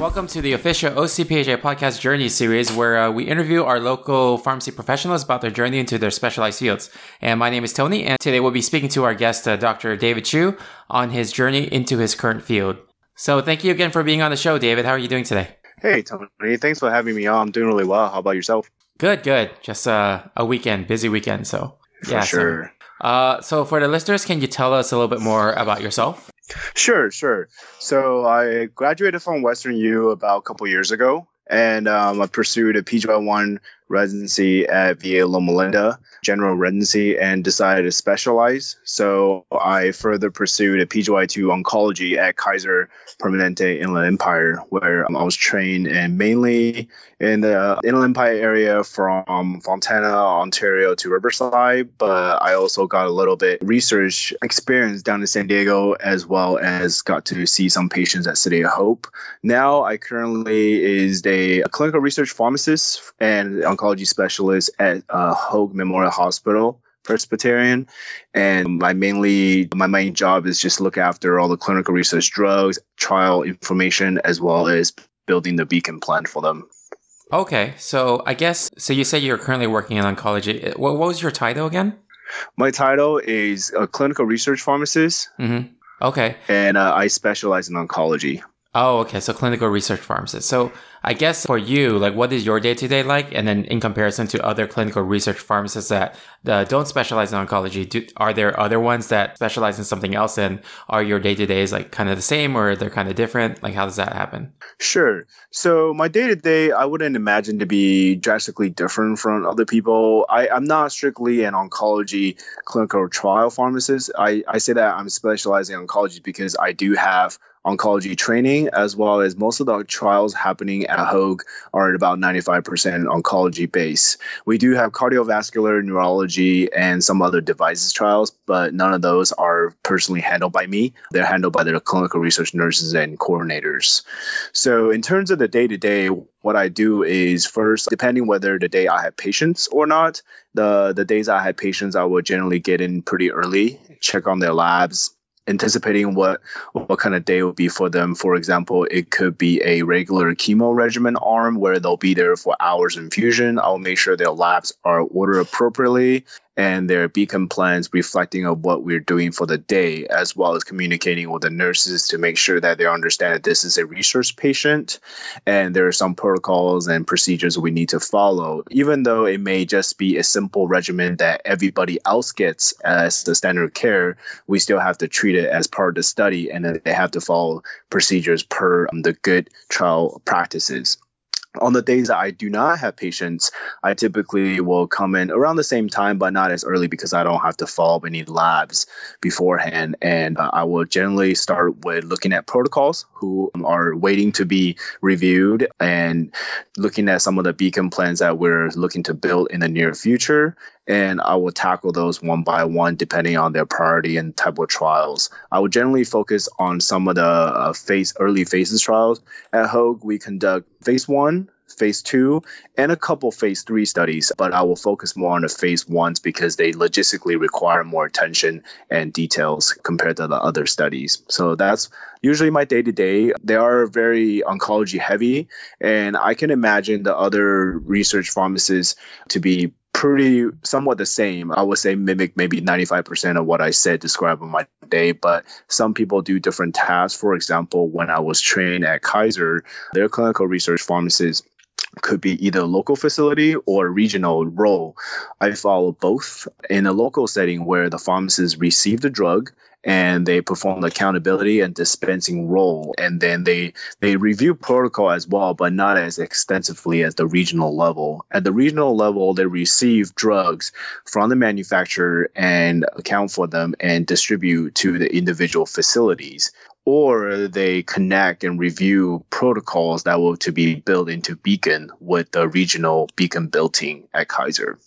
Welcome to the official OCPHA podcast journey series where uh, we interview our local pharmacy professionals about their journey into their specialized fields. And my name is Tony, and today we'll be speaking to our guest, uh, Dr. David Chu, on his journey into his current field. So thank you again for being on the show, David. How are you doing today? Hey, Tony. Thanks for having me on. I'm doing really well. How about yourself? Good, good. Just uh, a weekend, busy weekend. So, yeah. For sure. So, uh, so, for the listeners, can you tell us a little bit more about yourself? Sure, sure. So, I graduated from Western U about a couple years ago, and um, I pursued a PGY1 residency at VA Loma Linda general residency and decided to specialize. So I further pursued a PGY2 oncology at Kaiser Permanente Inland Empire, where um, I was trained in mainly in the Inland Empire area from Fontana, Ontario to Riverside, but I also got a little bit research experience down in San Diego as well as got to see some patients at City of Hope. Now I currently is a, a clinical research pharmacist and oncology specialist at uh, Hoag Memorial Hospital. Presbyterian, and my mainly my main job is just look after all the clinical research drugs, trial information, as well as building the beacon plan for them. Okay, so I guess so. You say you're currently working in oncology. What, what was your title again? My title is a clinical research pharmacist. Mm-hmm. Okay, and uh, I specialize in oncology. Oh, okay. So clinical research pharmacist. So I guess for you, like, what is your day to day like? And then in comparison to other clinical research pharmacists that uh, don't specialize in oncology, do, are there other ones that specialize in something else? And are your day to days like kind of the same or they're kind of different? Like, how does that happen? Sure. So my day to day, I wouldn't imagine to be drastically different from other people. I, I'm not strictly an oncology clinical trial pharmacist. I, I say that I'm specializing in oncology because I do have oncology training, as well as most of the trials happening at Hoag are at about 95% oncology base. We do have cardiovascular, neurology, and some other devices trials, but none of those are personally handled by me. They're handled by the clinical research nurses and coordinators. So, in terms of the day to day, what I do is first, depending whether the day I have patients or not, the the days I have patients, I will generally get in pretty early, check on their labs, anticipating what what kind of day will be for them. For example, it could be a regular chemo regimen arm where they'll be there for hours infusion. I'll make sure their labs are ordered appropriately and their beacon plans reflecting of what we're doing for the day, as well as communicating with the nurses to make sure that they understand that this is a research patient and there are some protocols and procedures we need to follow. Even though it may just be a simple regimen that everybody else gets as the standard care, we still have to treat it as part of the study and they have to follow procedures per um, the good trial practices. On the days that I do not have patients, I typically will come in around the same time, but not as early because I don't have to follow up any labs beforehand. And uh, I will generally start with looking at protocols who are waiting to be reviewed and looking at some of the beacon plans that we're looking to build in the near future and I will tackle those one by one depending on their priority and type of trials. I will generally focus on some of the uh, phase early phases trials. At Hoag, we conduct phase one, phase two, and a couple phase three studies, but I will focus more on the phase ones because they logistically require more attention and details compared to the other studies. So that's usually my day to day. They are very oncology heavy, and I can imagine the other research pharmacists to be pretty somewhat the same. I would say mimic maybe 95% of what I said describing my day, but some people do different tasks. For example, when I was trained at Kaiser, their clinical research pharmacists could be either local facility or regional role. I follow both in a local setting where the pharmacist receive the drug and they perform the accountability and dispensing role. And then they they review protocol as well but not as extensively as the regional level. At the regional level they receive drugs from the manufacturer and account for them and distribute to the individual facilities. Or they connect and review protocols that will to be built into beacon with the regional beacon building at kaiser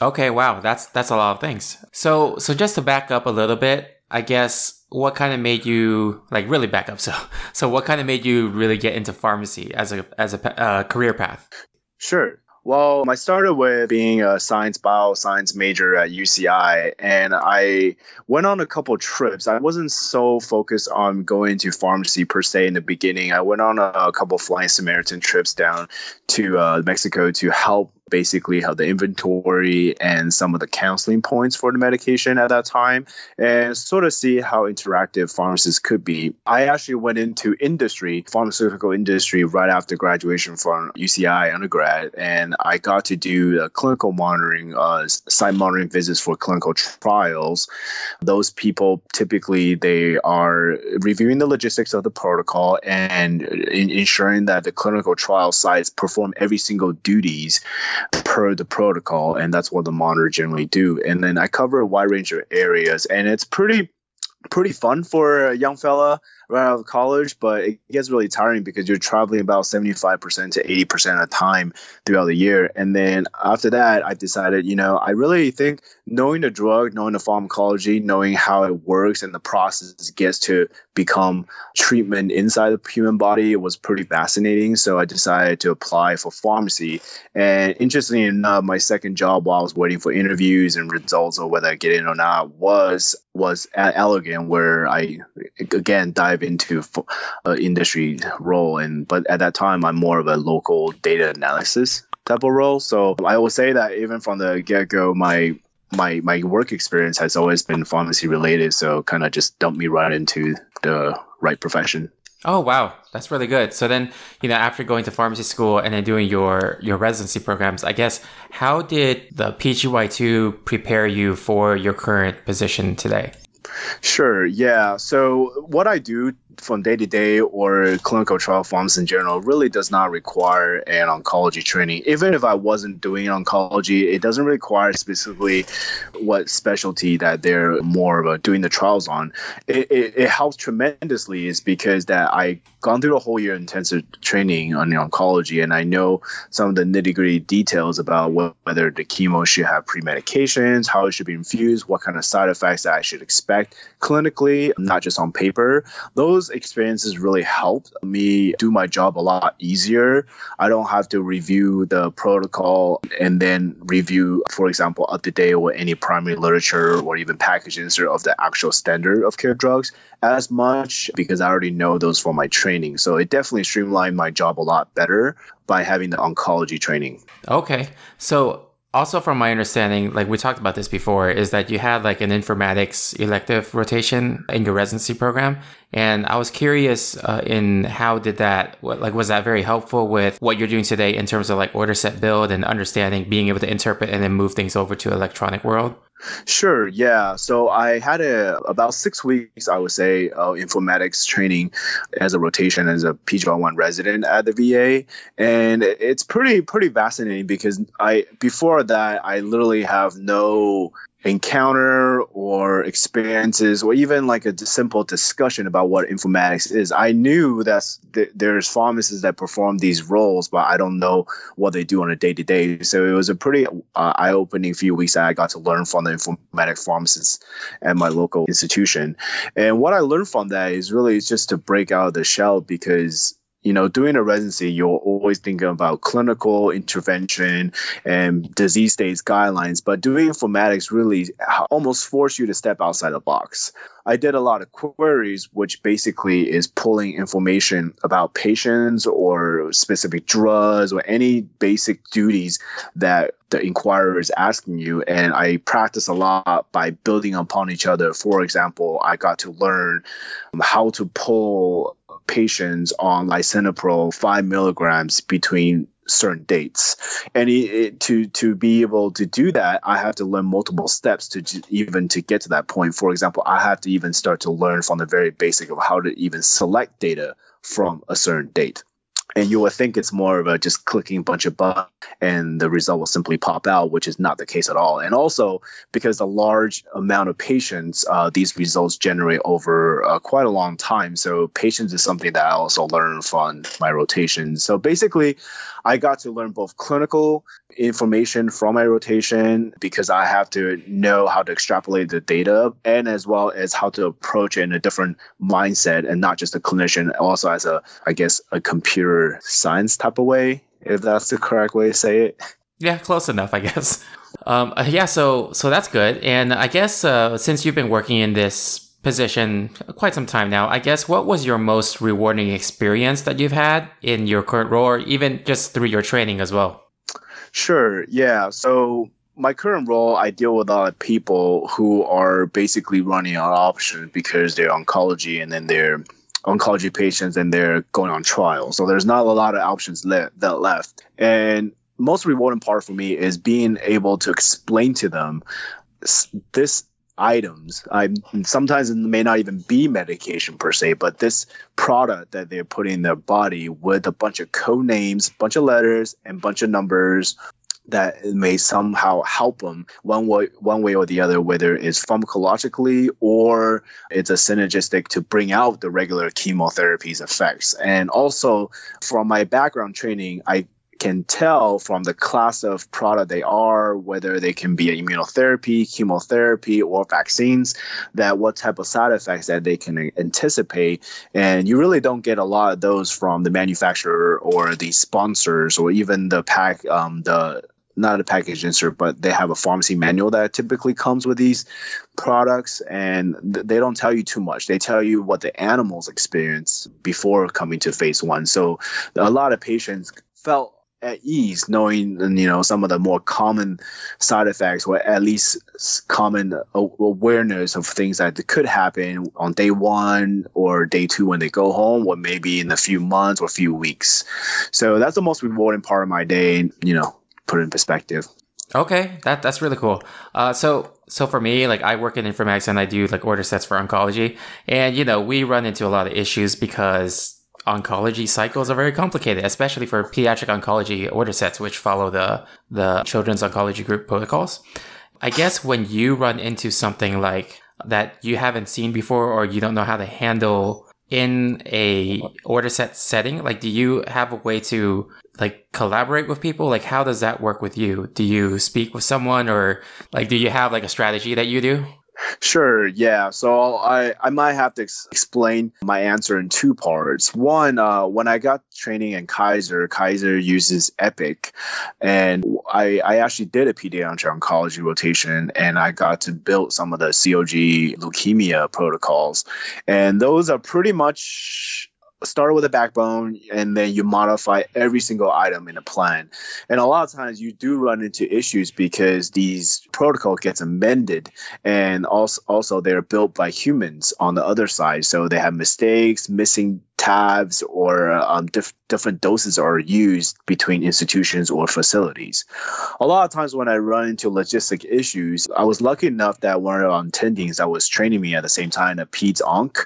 Okay, wow, that's that's a lot of things. So so just to back up a little bit, I guess what kind of made you like really back up? So so what kind of made you really get into pharmacy as a as a uh, career path? Sure. Well, I started with being a science bioscience major at UCI, and I went on a couple trips. I wasn't so focused on going to pharmacy per se in the beginning. I went on a, couple flying Samaritan trips down to uh, Mexico to help basically how the inventory and some of the counseling points for the medication at that time and sort of see how interactive pharmacists could be. I actually went into industry, pharmaceutical industry, right after graduation from UCI undergrad, and I got to do clinical monitoring, uh, site monitoring visits for clinical trials. Those people typically they are reviewing the logistics of the protocol and in ensuring that the clinical trial sites perform every single duties per the protocol, and that's what the monitor generally do. And then I cover a wide range of areas, and it's pretty pretty fun for a young fella right out of college, but it gets really tiring because you're traveling about 75% to 80% of the time throughout the year. And then after that, I decided, you know, I really think knowing the drug, knowing the pharmacology, knowing how it works and the process gets to become treatment inside the human body was pretty fascinating. So I decided to apply for pharmacy. And interestingly enough, my second job while I was waiting for interviews and results of whether I get in or not was was at Allergan, where I again dive into uh, industry role. And but at that time, I'm more of a local data analysis type of role. So I will say that even from the get go, my my my work experience has always been pharmacy related. So kind of just dumped me right into the right profession. Oh wow, that's really good. So then, you know, after going to pharmacy school and then doing your your residency programs, I guess how did the PGY2 prepare you for your current position today? Sure. Yeah. So what I do from day to day or clinical trial forms in general really does not require an oncology training. Even if I wasn't doing oncology, it doesn't require specifically what specialty that they're more of a, doing the trials on. It, it, it, helps tremendously is because that I gone through a whole year intensive training on oncology and I know some of the nitty gritty details about what, whether the chemo should have pre medications, how it should be infused, what kind of side effects I should expect clinically, not just on paper. Those experiences really helped me do my job a lot easier. I don't have to review the protocol and then review, for example, up to date or any primary literature or even package insert of the actual standard of care drugs as much because I already know those from my training. So it definitely streamlined my job a lot better by having the oncology training. Okay. So also from my understanding like we talked about this before is that you had like an informatics elective rotation in your residency program. And i was curious uh, in how did that like was that very helpful with what you're doing today in terms of like order set build and understanding being able to interpret and then move things over to electronic world Sure. Yeah. So I had a about six weeks, I would say, uh, informatics training as a rotation as a PGY1 resident at the VA, and it's pretty pretty fascinating because I before that I literally have no encounter or experiences or even like a simple discussion about what informatics is. I knew that th- there's pharmacists that perform these roles but i don't know what they do on a day-to-day. So it was a pretty uh, eye-opening few weeks that i got to learn from the informatic pharmacists at my local institution. And what i learned from that is really just to break out of the shell because you know, doing a residency, you're always thinking about clinical intervention and disease states guidelines, but doing informatics really almost force you to step outside the box. I did a lot of queries, which basically is pulling information about patients or specific drugs or any basic duties that the inquirer is asking you. And I practice a lot by building upon each other. For example, I got to learn how to pull patients on lisinopril five milligrams between certain dates. And it, it, to to be able to do that i have to learn multiple steps to even to get to that point. For example i have to even start to learn from the very basic of how to even select data from a certain date and you would think it's more of a just clicking a bunch of buttons and the result will simply pop out, which is not the case at all. And also because a large amount of patients, uh, these results generate over uh, quite a long time. So patience is something that I also learned from my rotation. So basically, I got to learn both clinical information from my rotation because I have to know how to extrapolate the data and as well as how to approach it in a different mindset and not just a clinician, also as a, I guess, a computer science type of way, if that's the correct way to say it. Yeah, close enough, I guess. Um, uh, yeah, so so that's good. And I guess uh, since you've been working in this position quite some time now, I guess what was your most rewarding experience that you've had in your current role, or even just through your training as well? Sure. Yeah. So my current role, I deal with a lot of people who are basically running out of options because they're oncology and then they're oncology patients and they're going on trial. So there's not a lot of options le- that left. And most rewarding part for me is being able to explain to them this items. I sometimes it may not even be medication per se, but this product that they're putting in their body with a bunch of code names, bunch of letters, and bunch of numbers that may somehow help them one way one way or the other whether it's pharmacologically or it's a synergistic to bring out the regular chemotherapy's effects and also from my background training i can tell from the class of product they are, whether they can be immunotherapy, chemotherapy, or vaccines, that what type of side effects that they can anticipate. And you really don't get a lot of those from the manufacturer or the sponsors or even the pack, um, the not a package insert, but they have a pharmacy manual that typically comes with these products, and th- they don't tell you too much. They tell you what the animals experience before coming to phase one. So a lot of patients felt at ease knowing you know some of the more common side effects or at least common awareness of things that could happen on day one or day two when they go home or maybe in a few months or a few weeks so that's the most rewarding part of my day you know put in perspective. Okay that that's really cool. Uh, so so for me like i work in informatics and i do like order sets for oncology. And you know we run into a lot of issues because oncology cycles are very complicated, especially for pediatric oncology order sets, which follow the, the Children's Oncology Group protocols. I guess when you run into something like that you haven't seen before or you don't know how to handle in a order set setting, like do you have a way to like collaborate with people? Like how does that work with you? Do you speak with someone or like do you have like a strategy that you do? Sure. Yeah. So I, I might have to ex- explain my answer in two parts. One, uh, when I got training in Kaiser, Kaiser uses Epic, and I, I actually did a pediatric oncology rotation, and I got to build some of the COG leukemia protocols, and those are pretty much start with a backbone and then you modify every single item in a plan. And a lot of times you do run into issues because these protocol gets amended and also also they're built by humans on the other side. So they have mistakes, missing tabs or um, diff- different doses are used between institutions or facilities. A lot of times when I run into logistic issues, I was lucky enough that one of our attendings that was training me at the same time, a Peds Onc,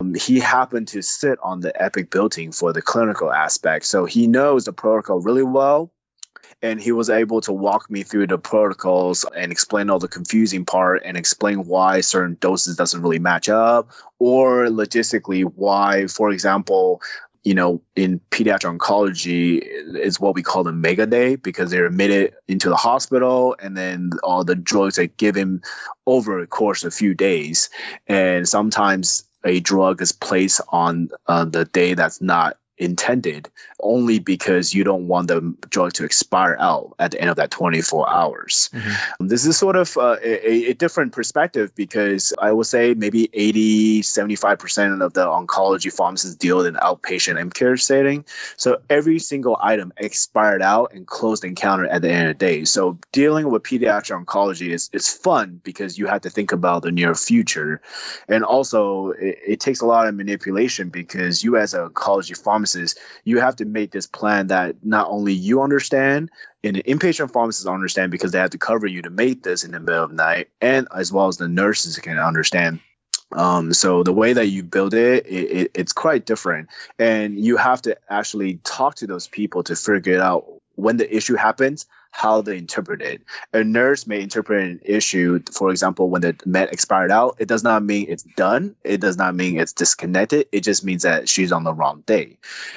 um, he happened to sit on the Epic building for the clinical aspect. So he knows the protocol really well and he was able to walk me through the protocols and explain all the confusing part and explain why certain doses doesn't really match up or logistically why for example you know, in pediatric oncology, is what we call the mega day because they're admitted into the hospital and then all the drugs are given over a course of a few days. And sometimes a drug is placed on uh, the day that's not intended only because you don't want the drug to expire out at the end of that 24 hours. Mm-hmm. This is sort of uh, a, a, different perspective because I would say maybe 80, 75% of the oncology pharmacists deal in outpatient M care setting. So every single item expired out and closed encounter at the end of the day. So dealing with pediatric oncology is, is fun because you have to think about the near future. And also, it, it takes a lot of manipulation because you, as an oncology pharmacist, pharmacist, you have to make this plan that not only you understand and the inpatient pharmacists understand because they have to cover you to make this in the middle of the night, and as well as the nurses can understand. Um, so the way that you build it, it, it, it's quite different, and you have to actually talk to those people to figure out when the issue happens how they interpret it. A nurse may interpret an issue, for example, when the med expired out, it does not mean it's done. It does not mean it's disconnected. It just means that she's on the wrong day.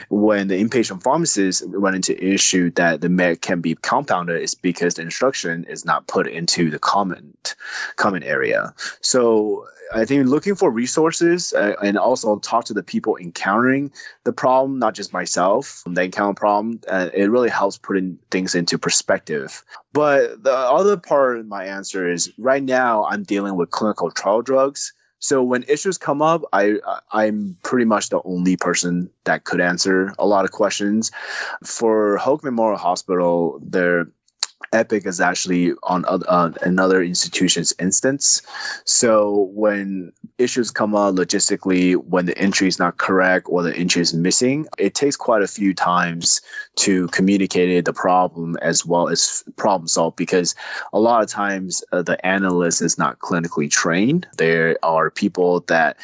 When the inpatient pharmacist run into issue that the med can be compounded, it's because the instruction is not put into the comment common area. So I think looking for resources uh, and also talk to the people encountering the problem, not just myself, the encounter problem, uh, it really helps putting things into perspective But the other part of my answer is right now I'm dealing with clinical trial drugs. So when issues come up, I I'm pretty much the only person that could answer a lot of questions. For Hoag Memorial Hospital, there Epic is actually on uh, another institution's instance. So when issues come up logistically, when the entry is not correct or the entry is missing, it takes quite a few times to communicate the problem as well as problem solve because a lot of times uh, the analyst is not clinically trained. There are people that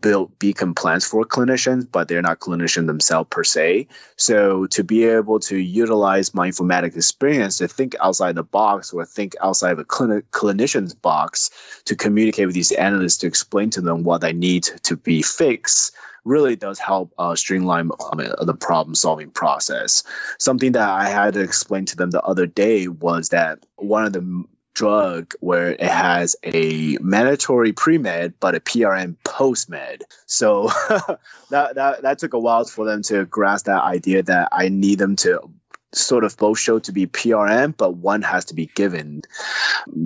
build beacon plans for clinicians, but they're not clinicians themselves per se. So to be able to utilize my informatics experience to think outside the box or think outside of a clinic, clinician's box to communicate with these analysts to explain to them what they need to be fixed really does help uh, streamline um, the problem solving process. Something that I had to explain to them the other day was that one of the drug where it has a mandatory pre-med but a PRN post-med. So that, that that took a while for them to grasp that idea that I need them to sort of both show to be PRN, but one has to be given.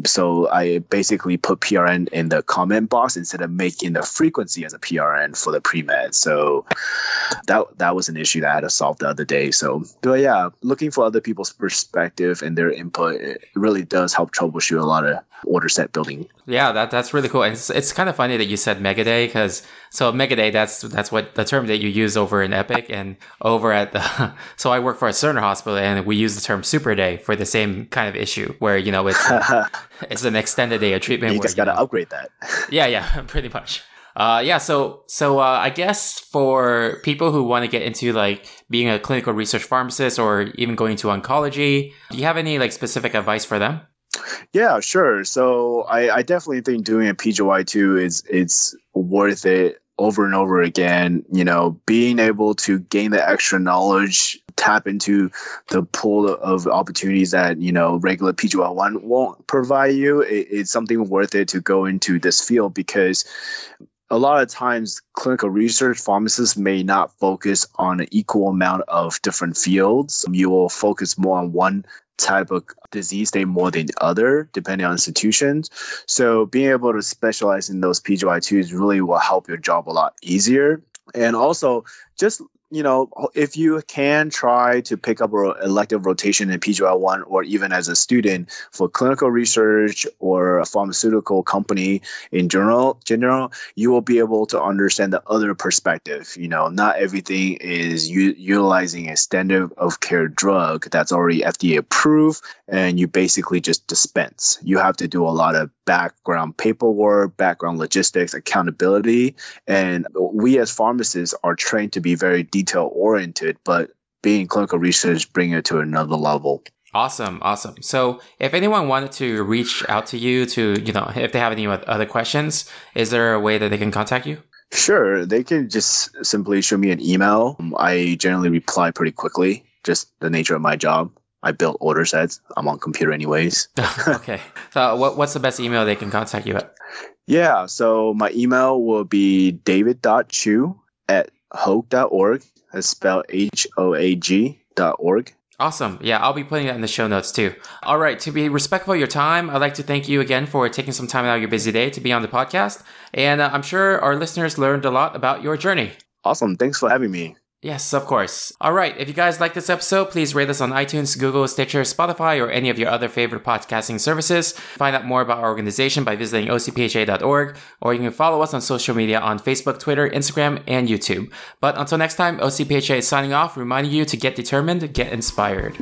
So I basically put PRN in the comment box instead of making the frequency as a PRN for the pre-med. So that that was an issue that I had to solve the other day. So but yeah, looking for other people's perspective and their input it really does help troubleshoot a lot of order set building. Yeah, that that's really cool. And it's, it's kind of funny that you said Mega Day because so Mega Day that's that's what the term that you use over in Epic and over at the so I work for a Cerner hospital and we use the term Super Day for the same kind of issue where you know it's it's an extended day of treatment. You just got to upgrade that. Yeah, yeah, pretty much. Uh, yeah, so so uh, I guess for people who want to get into like being a clinical research pharmacist or even going to oncology, do you have any like specific advice for them? Yeah, sure. So I, I definitely think doing a PGY two is it's worth it over and over again. You know, being able to gain the extra knowledge, tap into the pool of opportunities that you know regular PGY one won't provide you. It, it's something worth it to go into this field because a lot of times clinical research pharmacists may not focus on an equal amount of different fields. You will focus more on one type of disease state more than the other, depending on institutions. So being able to specialize in those PGY2s really will help your job a lot easier. And also just you know, if you can try to pick up an elective rotation in PGY1 or even as a student for clinical research or a pharmaceutical company in general, general, you will be able to understand the other perspective. You know, not everything is u- utilizing a standard of care drug that's already FDA approved and you basically just dispense. You have to do a lot of background paperwork, background logistics, accountability. And we as pharmacists are trained to be very detail oriented, but being clinical research bring it to another level. Awesome, awesome. So, if anyone wanted to reach out to you to, you know, if they have any other questions, is there a way that they can contact you? Sure, they can just simply show me an email. I generally reply pretty quickly, just the nature of my job. I build order sets. I'm on computer anyways. okay. So what, what's the best email they can contact you at? Yeah. So my email will be david.chu at hoag.org. That's spelled H O A G dot org. Awesome. Yeah, I'll be putting that in the show notes too. All right. To be respectful of your time, I'd like to thank you again for taking some time out of your busy day to be on the podcast. And uh, I'm sure our listeners learned a lot about your journey. Awesome. Thanks for having me. Yes, of course. All right. If you guys like this episode, please rate us on iTunes, Google, Stitcher, Spotify, or any of your other favorite podcasting services. Find out more about our organization by visiting ocpha.org, or you can follow us on social media on Facebook, Twitter, Instagram, and YouTube. But until next time, OCPHA is signing off, reminding you to get determined, get inspired.